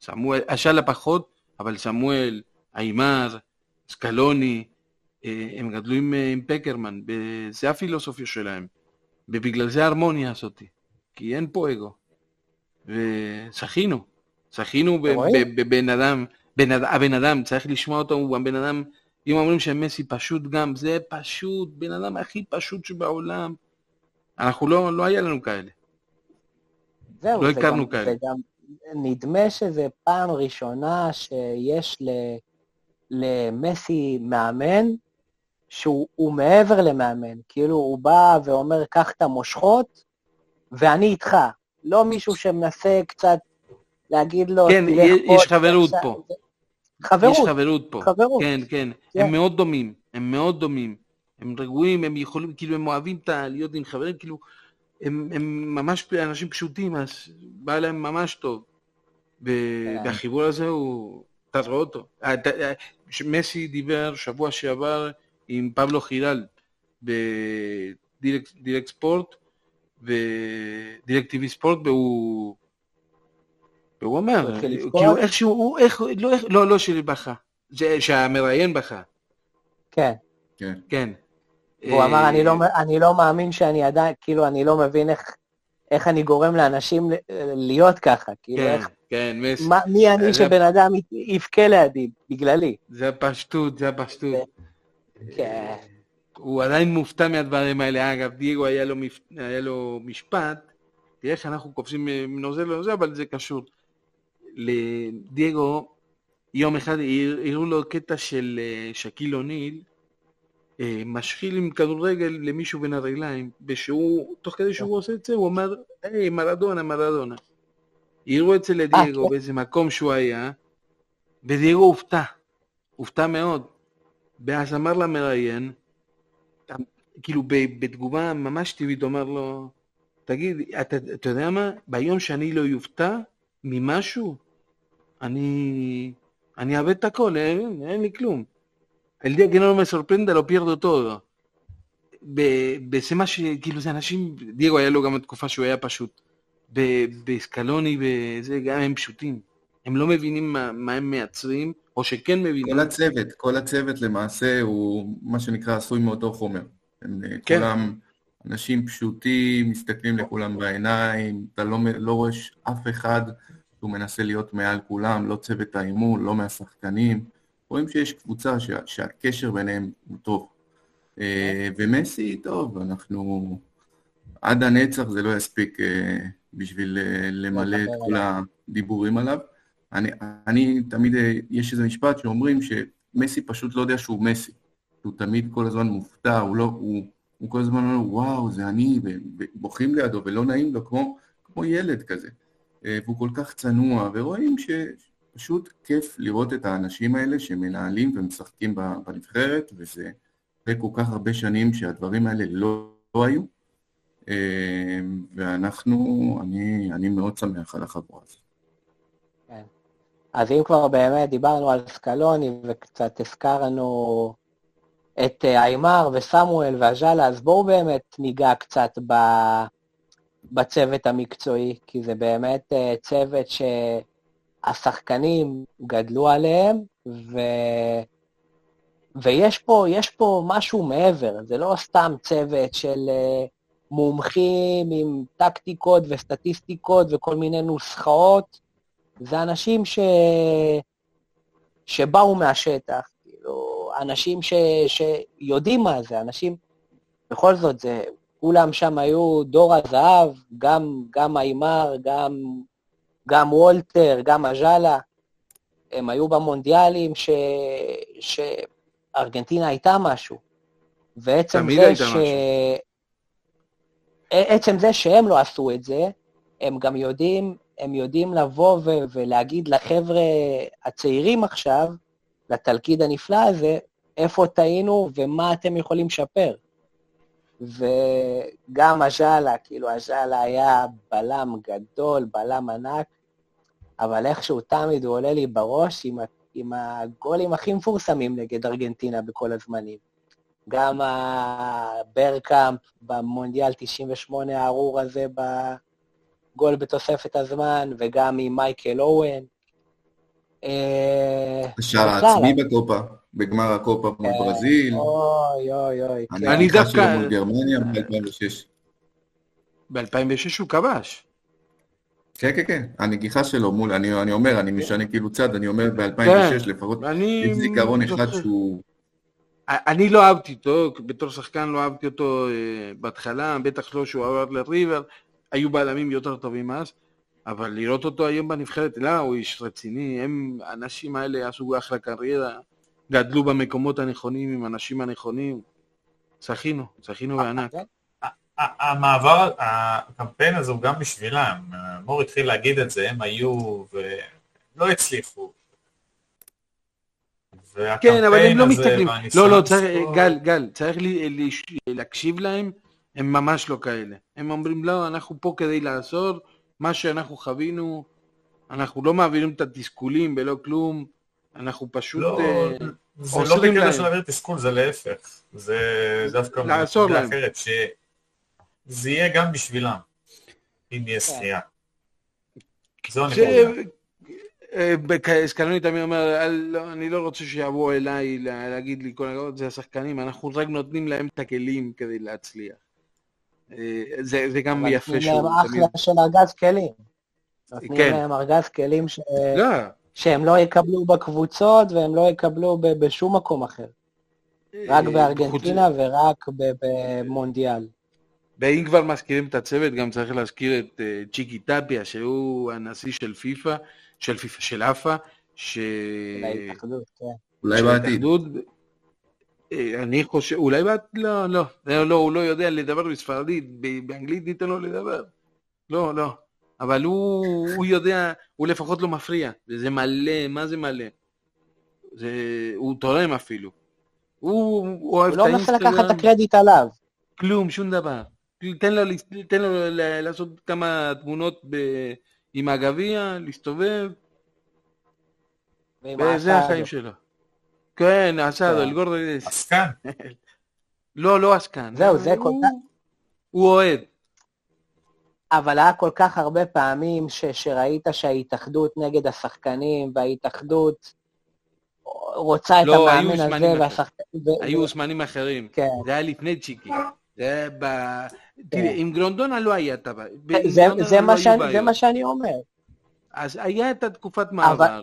סמואל, השאלה פחות, אבל סמואל, איימר, סקלוני, אה, הם גדלו עם, אה, עם פקרמן, זה הפילוסופיה שלהם. ובגלל זה ההרמוניה הזאת, כי אין פה אגו. וזכינו, זכינו בבן אדם, בן, הבן אדם, צריך לשמוע אותו, הוא הבן אדם, אם אומרים שמסי פשוט גם, זה פשוט, בן אדם הכי פשוט שבעולם. אנחנו לא, לא היה לנו כאלה. זהו, לא זה הכרנו גם- כאלה. זה גם נדמה שזה פעם ראשונה שיש ל, למסי מאמן שהוא הוא מעבר למאמן. כאילו, הוא בא ואומר, קח את המושכות ואני איתך. לא מישהו שמנסה קצת להגיד לו, כן, "תלך יש- חברות שם." פה. חברות, יש חברות פה. חברות. כן, כן. כן. הם מאוד דומים, הם מאוד דומים. הם רגועים, הם יכולים, כאילו, הם אוהבים את להיות עם חברים, כאילו, הם, הם ממש אנשים פשוטים, אז בא להם ממש טוב. כן. והחיבור הזה הוא, אתה רואה אותו. אה, אה, מסי דיבר שבוע שעבר עם פבלו חירל בדירקט ספורט, ודירקט טיווי ספורט, והוא... והוא אומר, הוא לבכות? כאילו איכשהו, הוא, איך, לא, איך, לא, לא שבכה, זה- שהמראיין בכה, כן. כן. כן. והוא אה, אמר, אני לא, אני לא מאמין שאני עדיין, כאילו, אני לא מבין איך, איך אני גורם לאנשים להיות ככה. כאילו, כן, איך, כן, מסי. מה, מי אני זה- שבן אדם יבכה לידי, בגללי. זה הפשטות, זה הפשטות. כן. הוא עדיין מופתע מהדברים האלה. אגב, דייגו היה לו, מפ... היה לו משפט, תראה איך אנחנו קופצים מנוזל לנוזל, אבל זה קשור. לדייגו, יום אחד הר- הראו לו קטע של אה, שקיל אוניל, אה, משחיל עם כדורגל למישהו בין הרגליים, ושהוא, תוך כדי שהוא עושה את זה, הוא אומר, היי, מרדונה, מרדונה. הראו את זה לדייגו. באיזה מקום שהוא היה, ודייגו הופתע, הופתע מאוד. ואז אמר למראיין, כאילו בתגובה ממש טבעית, אומר לו, תגיד, אתה, אתה יודע מה? ביום שאני לא יופתע ממשהו, אני, אני אאבד את הכל, אין, אין לי כלום. El día que no me sorprenda lo pierdo todo. וזה מה ש... כאילו זה אנשים, דייגו היה לו גם תקופה שהוא היה פשוט. בסקלוני וזה, גם הם פשוטים. הם לא מבינים מה, מה הם מייצרים, או שכן מבינים. כל הצוות, כל הצוות למעשה הוא מה שנקרא עשוי מאותו חומר. הם אה, כן. כולם אנשים פשוטים, מסתכלים לכולם בעיניים, אתה לא, לא רואה אף אחד שהוא מנסה להיות מעל כולם, לא צוות האימון, לא מהשחקנים. רואים שיש קבוצה שה, שהקשר ביניהם הוא טוב. אה, ומסי, טוב, אנחנו... עד הנצח זה לא יספיק אה, בשביל אה, למלא את כל הדיבורים עליו. אני, אני תמיד, אה, יש איזה משפט שאומרים שמסי פשוט לא יודע שהוא מסי. הוא תמיד כל הזמן מופתע, הוא לא, הוא, הוא כל הזמן אומר, וואו, זה אני, ובוכים לידו ולא נעים לו, כמו, כמו ילד כזה. אה, והוא כל כך צנוע, ורואים שפשוט כיף לראות את האנשים האלה שמנהלים ומשחקים בנבחרת, וזה אחרי כל כך הרבה שנים שהדברים האלה לא, לא היו. אה, ואנחנו, אני, אני מאוד שמח על החבורה הזאת. אז אם כבר באמת דיברנו על סקלוני וקצת הזכרנו את אה, איימר וסמואל ואז'אלה, אז בואו באמת ניגע קצת ב... בצוות המקצועי, כי זה באמת אה, צוות שהשחקנים גדלו עליהם, ו... ויש פה, פה משהו מעבר, זה לא סתם צוות של אה, מומחים עם טקטיקות וסטטיסטיקות וכל מיני נוסחאות, זה אנשים ש... שבאו מהשטח, כאילו, אנשים ש... שיודעים מה זה, אנשים, בכל זאת, זה, כולם שם היו דור הזהב, גם, גם איימר, גם, גם וולטר, גם אג'אלה, הם היו במונדיאלים ש... שארגנטינה הייתה משהו. ועצם זה ש... משהו. עצם זה שהם לא עשו את זה, הם גם יודעים, הם יודעים לבוא ו- ולהגיד לחבר'ה הצעירים עכשיו, לתלכיד הנפלא הזה, איפה טעינו ומה אתם יכולים לשפר. וגם אג'אלה, כאילו אג'אלה היה בלם גדול, בלם ענק, אבל איכשהו תמיד הוא עולה לי בראש עם, עם הגולים הכי מפורסמים נגד ארגנטינה בכל הזמנים. גם הברקאמפ במונדיאל 98 הארור הזה בגול בתוספת הזמן, וגם עם מייקל אוהן. אה, השער העצמי בקופה, בגמר הקופה מול כן. ברזיל, אוי, אוי, אוי. כן. אני דווקא- מול גרמניה ב-2006. ב-2006 הוא כבש. כן, כן, כן, הנגיחה שלו מול, אני, אני אומר, אני משנה כאילו צד, אני אומר כן. ב-2006 לפחות, אני... יש זיכרון אחד. שהוא... אני לא אהבתי אותו, בתור שחקן לא אהבתי אותו אה, בהתחלה, בטח לא שהוא עבר לריבר, היו בלמים יותר טובים אז, אבל לראות אותו היום בנבחרת, לא, הוא איש רציני, הם, האנשים האלה עשו אחלה קריירה, גדלו במקומות הנכונים עם האנשים הנכונים, זכינו, זכינו בענק. כן. ה- המעבר, הקמפיין הזה הוא גם בשבילם. מור התחיל להגיד את זה, הם היו ולא הצליחו. כן, אבל הם לא מסתכלים, לא, לא, צריך, גל, גל, צריך לי- לש- להקשיב להם, הם ממש לא כאלה. הם אומרים, לא, אנחנו פה כדי לעזור, מה שאנחנו חווינו, אנחנו לא מעבירים את התסכולים ולא כלום, אנחנו פשוט... לא, אה, זה לא בקטע. של להעביר תסכול, זה להפך. זה דווקא לעזור מנקודה להם. אחרת, שזה יהיה גם בשבילם, אם יהיה זכייה. זו ש- הנקודה. אה, סקלוני תמיד אומר, "אל- לא, אני לא רוצה שיבואו אליי לה- להגיד לי כל הכבוד, זה השחקנים, אנחנו רק נותנים להם את הכלים כדי להצליח. אה, זה זה גם יפה שהוא תמיד... אחלה של ארגז כלים. נותנים כן. להם ארגז כלים ש... לא, שהם לא יקבלו בקבוצות והם לא יקבלו בשום מקום אחר. רק אה, בארגנטינה ורק במונדיאל. ואם כבר מזכירים את הצוות, גם צריך להזכיר את אה, צ'יקי טפיה, שהוא הנשיא של פיפ"א, של פיפ"א, של אפה, ש... כן. אולי של בעתיד. אה, אני חושב, אולי בעתיד, לא, לא, לא, לא, הוא לא יודע לדבר בספרדית, ב- באנגלית ניתן לו לדבר. לא, לא. אבל הוא, הוא יודע, הוא לפחות לא מפריע, וזה מלא, מה זה מלא? זה, הוא תורם אפילו. הוא, הוא אוהב הוא לא מנסה לקחת את הקרדיט עליו. כלום, שום דבר. תן לו, תן לו ל- לעשות כמה תמונות ב, עם הגביע, להסתובב. וזה. החיים שלו. כן, אסדו, כן. אל גורדס. עסקן. לא, לא עסקן. זהו, זה כל כך- הוא אוהד. אבל היה כל כך הרבה פעמים ש, שראית שההתאחדות נגד השחקנים, וההתאחדות רוצה את לא, המאמן הזה, אחרים. והשחקנים... היו זמנים אחרים. כן. זה היה לפני צ'יקי. זה היה ב... תראה, עם גרונדונה לא היה את הבעיה. זה, לא מה שאני, אומר. אז היה את התקופת מעבר,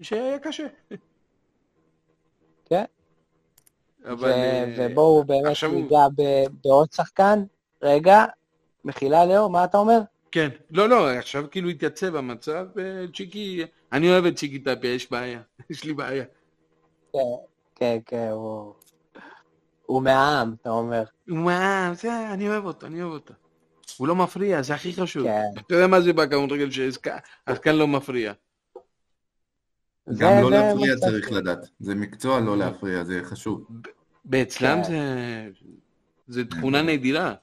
שהיה קשה. כן. אבל... אה, ובואו באמת ניגע בעוד שחקן. רגע, מחילה לאו, מה אתה אומר? כן. לא, לא, עכשיו כאילו התייצב המצב, וצ'יקי... אני אוהב את צ'יקי טאפי, יש בעיה. יש לי בעיה. כן, כן, כן, הוא... הוא מהעם, אתה אומר. מה, זה, אני אוהב אותו, אני אוהב אותו. הוא לא מפריע, זה הכי חשוב. כן. אתה יודע מה זה בכדורגל שהשחקן לא מפריע. זה- גם לא זה להפריע צריך. לדעת. זה מקצוע לא להפריע, זה חשוב. ואצלם כן. זה... זה תכונה נדירה.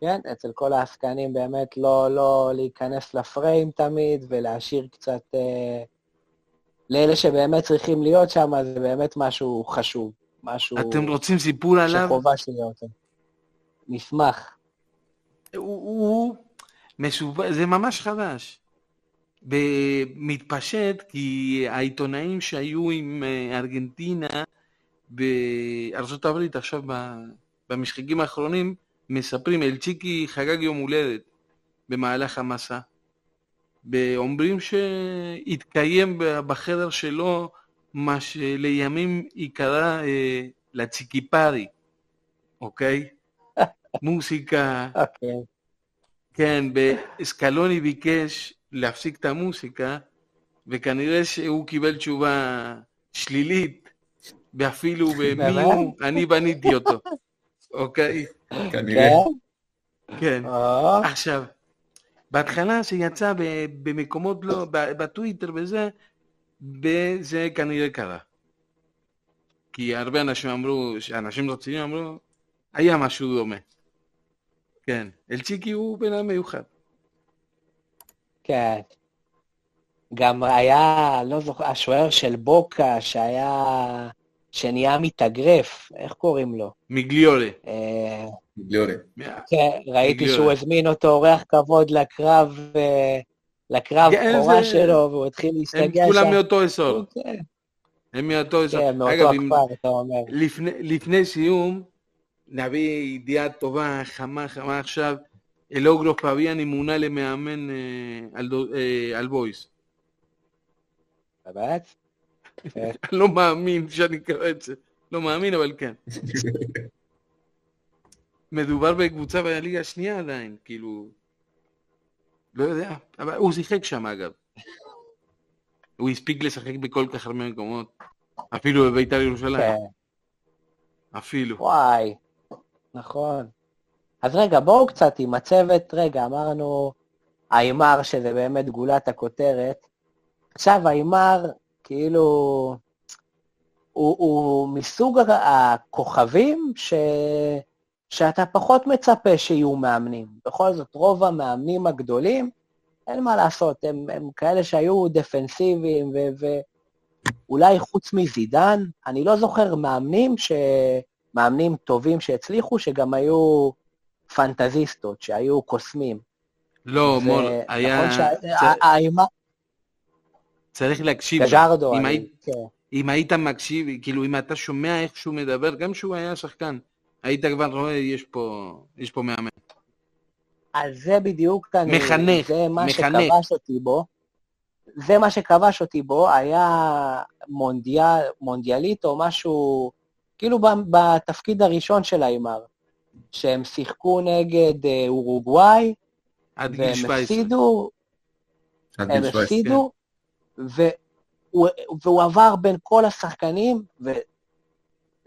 כן, אצל כל העסקנים באמת לא, לא להיכנס לפריים תמיד ולהשאיר קצת... אה, לאלה שבאמת צריכים להיות שם, זה באמת משהו חשוב. משהו אתם רוצים סיפור עליו? שחובה שיהיה אותו. נשמח. הוא, הוא מסובך, זה ממש חדש. מתפשט כי העיתונאים שהיו עם אה, ארגנטינה בארצות הברית עכשיו במשחקים האחרונים מספרים, אלצ'יקי חגג יום הולדת במהלך המסע. ואומרים שהתקיים בחדר שלו מה שלימים ייקרא אה, לצ'יקיפרי, אוקיי? מוסיקה, אוקיי. כן, וסקלוני ביקש להפסיק את המוסיקה, וכנראה שהוא קיבל תשובה שלילית, ואפילו במי? הוא, אני בניתי אותו, אוקיי? כנראה. כן? כן. או, עכשיו, בהתחלה זה יצא במקומות לא, בטוויטר וזה, וזה כנראה קרה. כי הרבה אנשים אמרו, אנשים רציניים אמרו, היה משהו דומה. כן, אלצ'יקי הוא בן אדם מיוחד. כן. גם היה, לא זוכר, השוער של בוקה שהיה, שנהיה מתאגרף, איך קוראים לו? מיגליולה. אה, ליאורה. כן, ראיתי. שהוא הזמין אותו אורח כבוד לקרב, אה, לקרב כן, בכורה זה- שלו, והוא התחיל הם להסתגע כולם שם. מאותו אזור. כן, הם מאותו אזור. כן, מאותו הכפר, אתה אומר. לפני, סיום, נביא ידיעה טובה, חמה חמה עכשיו, אלוגרו פביאני מונה למאמן אה, אה, על בויס. באמת? אני לא מאמין שאני קורא את זה. לא מאמין, אבל כן. מדובר בקבוצה בליגה השנייה עדיין, כאילו... לא יודע, אבל הוא שיחק שם אגב. הוא הספיק לשחק בכל כך הרבה מקומות. אפילו בבית"ר ירושלים. כן. אפילו. וואי, נכון. אז רגע, בואו קצת עם הצוות, רגע, אמרנו איימר שזה באמת גולת הכותרת. עכשיו איימר, כאילו, הוא, הוא מסוג הכוכבים ש... שאתה פחות מצפה שיהיו מאמנים. בכל זאת, רוב המאמנים הגדולים, אין מה לעשות, הם, הם כאלה שהיו דפנסיביים, ו... ואולי חוץ מזידן, אני לא זוכר מאמנים ש... מאמנים טובים שהצליחו, שגם היו פנטזיסטות, שהיו קוסמים. לא, מור, היה... נכון שהאימה... צריך להקשיב. גז'רדו, אם אני- היית- כן. אם היית מקשיב, כאילו אם אתה שומע איך שהוא מדבר, גם שהוא היה שחקן, היית כבר רואה, יש פה, יש פה מאמן. אז זה בדיוק אני... מחנך, זה מה מחנך. שכבש אותי בו. זה מה שכבש אותי בו, היה מונדיאל, מונדיאלית או משהו, כאילו בתפקיד הראשון של איימר, שהם שיחקו נגד אה, אורוגוואי, עד גיל והם 17. הפסידו, עד הם גיל 17. הפסידו, והוא, והוא עבר בין כל השחקנים,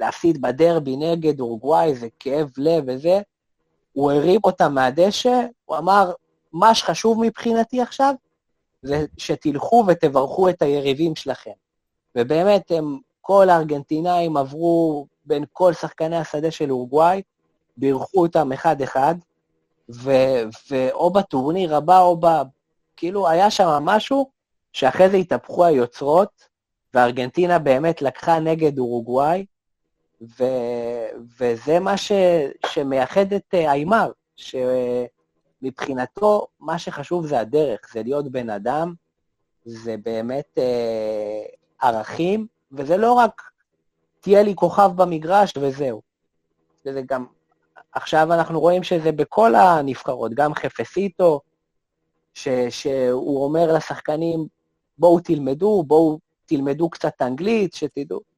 ולהפסיד בדרבי נגד אורוגוואי זה כאב לב וזה, הוא הרים אותם מהדשא, הוא אמר, מה שחשוב מבחינתי עכשיו, זה שתלכו ותברכו את היריבים שלכם. ובאמת, הם, כל הארגנטינאים עברו בין כל שחקני השדה של אורוגוואי, בירכו אותם אחד-אחד, ו- ואו בטורניר הבא או ב... כאילו היה שם משהו שאחרי זה התהפכו היוצרות, וארגנטינה באמת לקחה נגד אורוגוואי, ו, וזה מה ש, שמייחד את אה, איימר, שמבחינתו מה שחשוב זה הדרך, זה להיות בן אדם, זה באמת אה, ערכים, וזה לא רק תהיה לי כוכב במגרש וזהו. וזה גם, עכשיו אנחנו רואים שזה בכל הנבחרות, גם חפסיטו, ש, שהוא אומר לשחקנים, בואו תלמדו, בואו תלמדו קצת אנגלית, שתדעו.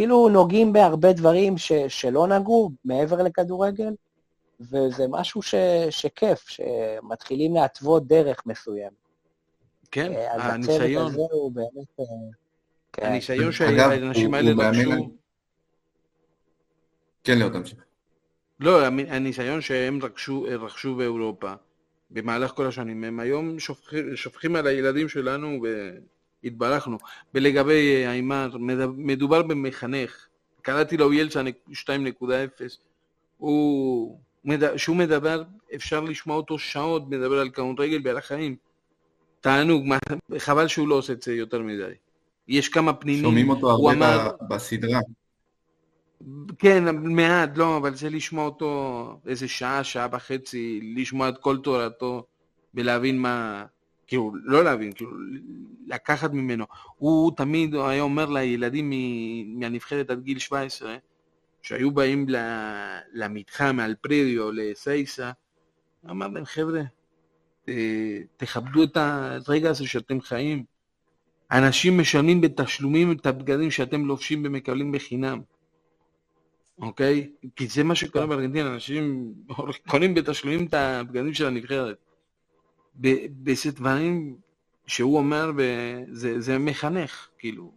כאילו נוגעים בהרבה דברים ש, שלא נגעו מעבר לכדורגל, וזה משהו ש, שכיף, שמתחילים להתוות דרך מסוים. כן, אה, אז הניסיון, הצוות הזה הוא באמת... אה, כן. הניסיון אגב, שהאנשים הוא- האלה רכשו, כן, ליאור, תמשיך. לא, הניסיון שהם רכשו, רכשו באירופה במהלך כל השנים, הם היום שופכים, שופכים על הילדים שלנו והתברכנו. ולגבי אה, איימר, מדובר במחנך, קראתי לו ילסה 2.0, הוא, מד- שהוא מדבר, אפשר לשמוע אותו שעות, מדבר על כדורגל ועל החיים. תענוג, חבל שהוא לא עושה את זה יותר מדי. יש כמה פנינים, שומעים אותו הרבה אמר, בסדרה. כן, מעט, לא, אבל זה לשמוע אותו איזה שעה, שעה וחצי, לשמוע את כל תורתו ולהבין מה, כאילו, לא להבין, כאילו, לקחת ממנו. הוא תמיד היה אומר לילדים מהנבחרת עד גיל 17, שהיו באים למתחם, על פרדיו, לסייסה, אמר להם, חבר'ה, תכבדו את הרגע הזה שאתם חיים. אנשים משלמים בתשלומים את הבגדים שאתם לובשים ומקבלים בחינם. אוקיי? כי זה מה שקורה בארגנטינה, אנשים קונים בתשלומים את הבגדים של הנבחרת. ב- וזה דברים שהוא אומר, וזה זה מחנך, כאילו,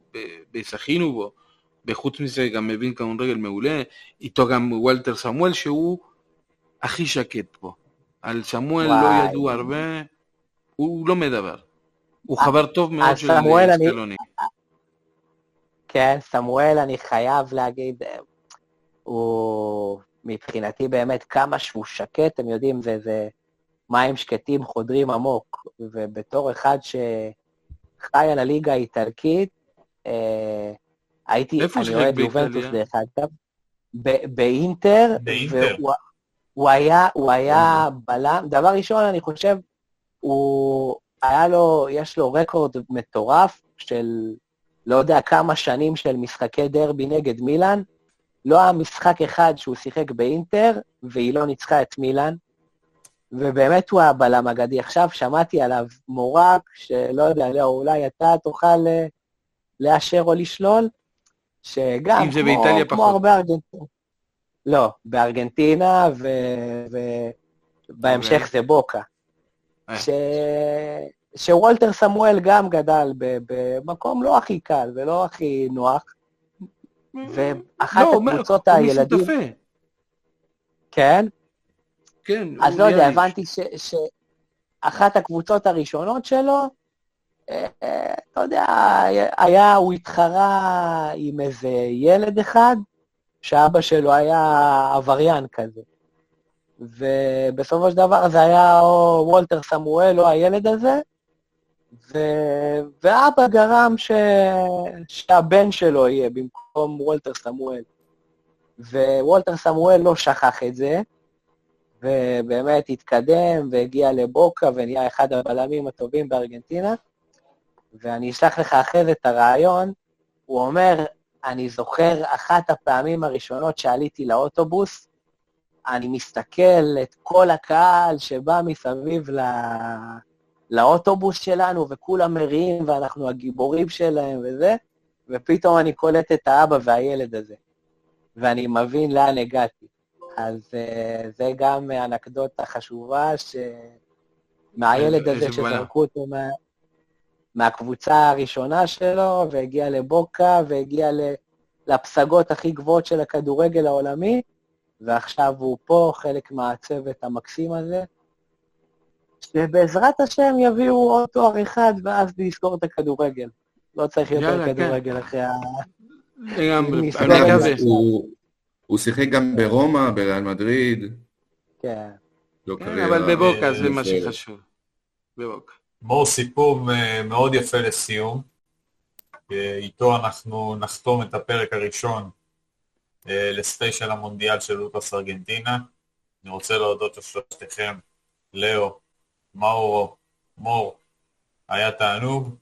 וזכינו בו. וחוץ מזה גם מבין כדורגל מעולה, איתו גם וולטר סמואל שהוא הכי שקט פה. על סמואל לא וואי. ידעו הרבה, הוא לא מדבר. הוא חבר טוב מאוד על של סמואל אני- סקלוני. כן, סמואל, אני חייב להגיד, אה, הוא מבחינתי באמת כמה שהוא שקט, אתם יודעים, זה, זה מים שקטים חודרים עמוק, ובתור אחד שחי על הליגה האיטלקית, אה, הייתי, אני אוהד? יובנטוס דרך אגב, ב- באינטר, באינטר. והוא הוא היה, הוא היה בלם, דבר ראשון, אני חושב, הוא, היה לו, יש לו רקורד מטורף של לא יודע כמה שנים של משחקי דרבי נגד מילאן. לא היה משחק אחד שהוא שיחק באינטר, והיא לא ניצחה את מילאן. ובאמת הוא היה בלם אגדי. עכשיו שמעתי עליו מורק, שלא יודע, לא, אולי אתה תוכל אה, לאשר או לשלול, שגם, אם זה כמו, באיטליה כמו פחות. הרבה ארגנטינה. לא, בארגנטינה, ובהמשך אוקיי. זה בוקה. אה. ש... שוולטר סמואל גם גדל. במקום לא הכי קל ולא הכי נוח, ואחת לא, הוא- הקבוצות הוא הילדים, משותפה. כן? כן, אז לא יודע. הבנתי ש... שאחת הקבוצות הראשונות שלו, אה, אתה יודע, היה, הוא התחרה עם איזה ילד אחד, שאבא שלו היה עבריין כזה. ובסופו של דבר זה היה או וולטר סמואל או הילד הזה, ו... ואבא גרם ש... שהבן שלו יהיה במקום וולטר סמואל. ווולטר סמואל לא שכח את זה, ובאמת התקדם והגיע לבוקה ונהיה אחד הבלמים הטובים בארגנטינה. ואני אשלח לך אחרי זה את הרעיון, הוא אומר, אני זוכר אחת הפעמים הראשונות שעליתי לאוטובוס, אני מסתכל את כל הקהל שבא מסביב ל... לאוטובוס שלנו, וכולם מריעים, ואנחנו הגיבורים שלהם וזה, ופתאום אני קולט את האבא והילד הזה, ואני מבין לאן הגעתי. אז uh, זה גם אנקדוטה חשובה, שמהילד איזה הזה. שזרקו אותו מה... מהקבוצה הראשונה שלו, והגיע לבוקה, והגיע ל... לפסגות הכי גבוהות של הכדורגל העולמי, ועכשיו הוא פה, חלק מהצוות המקסים הזה, שבעזרת השם יביאו עוד תואר אחד, ואז נסגור את הכדורגל. לא צריך יותר יאללה, כן. כדורגל אחרי ה... לגמרי, אני מקווה. הוא- שיחק גם ברומא, בריאל מדריד. כן. לא כן, קריירה, אבל בבוקה זה אה, מה. שחשוב. בבוקה. מור סיפור אה, מאוד יפה לסיום. אה, איתו אנחנו נחתום את הפרק הראשון אה, לספיישל המונדיאל של לוטוס ארגנטינה. אני רוצה להודות לשלושתכם, לאו, מאורו, מור, היה תענוג.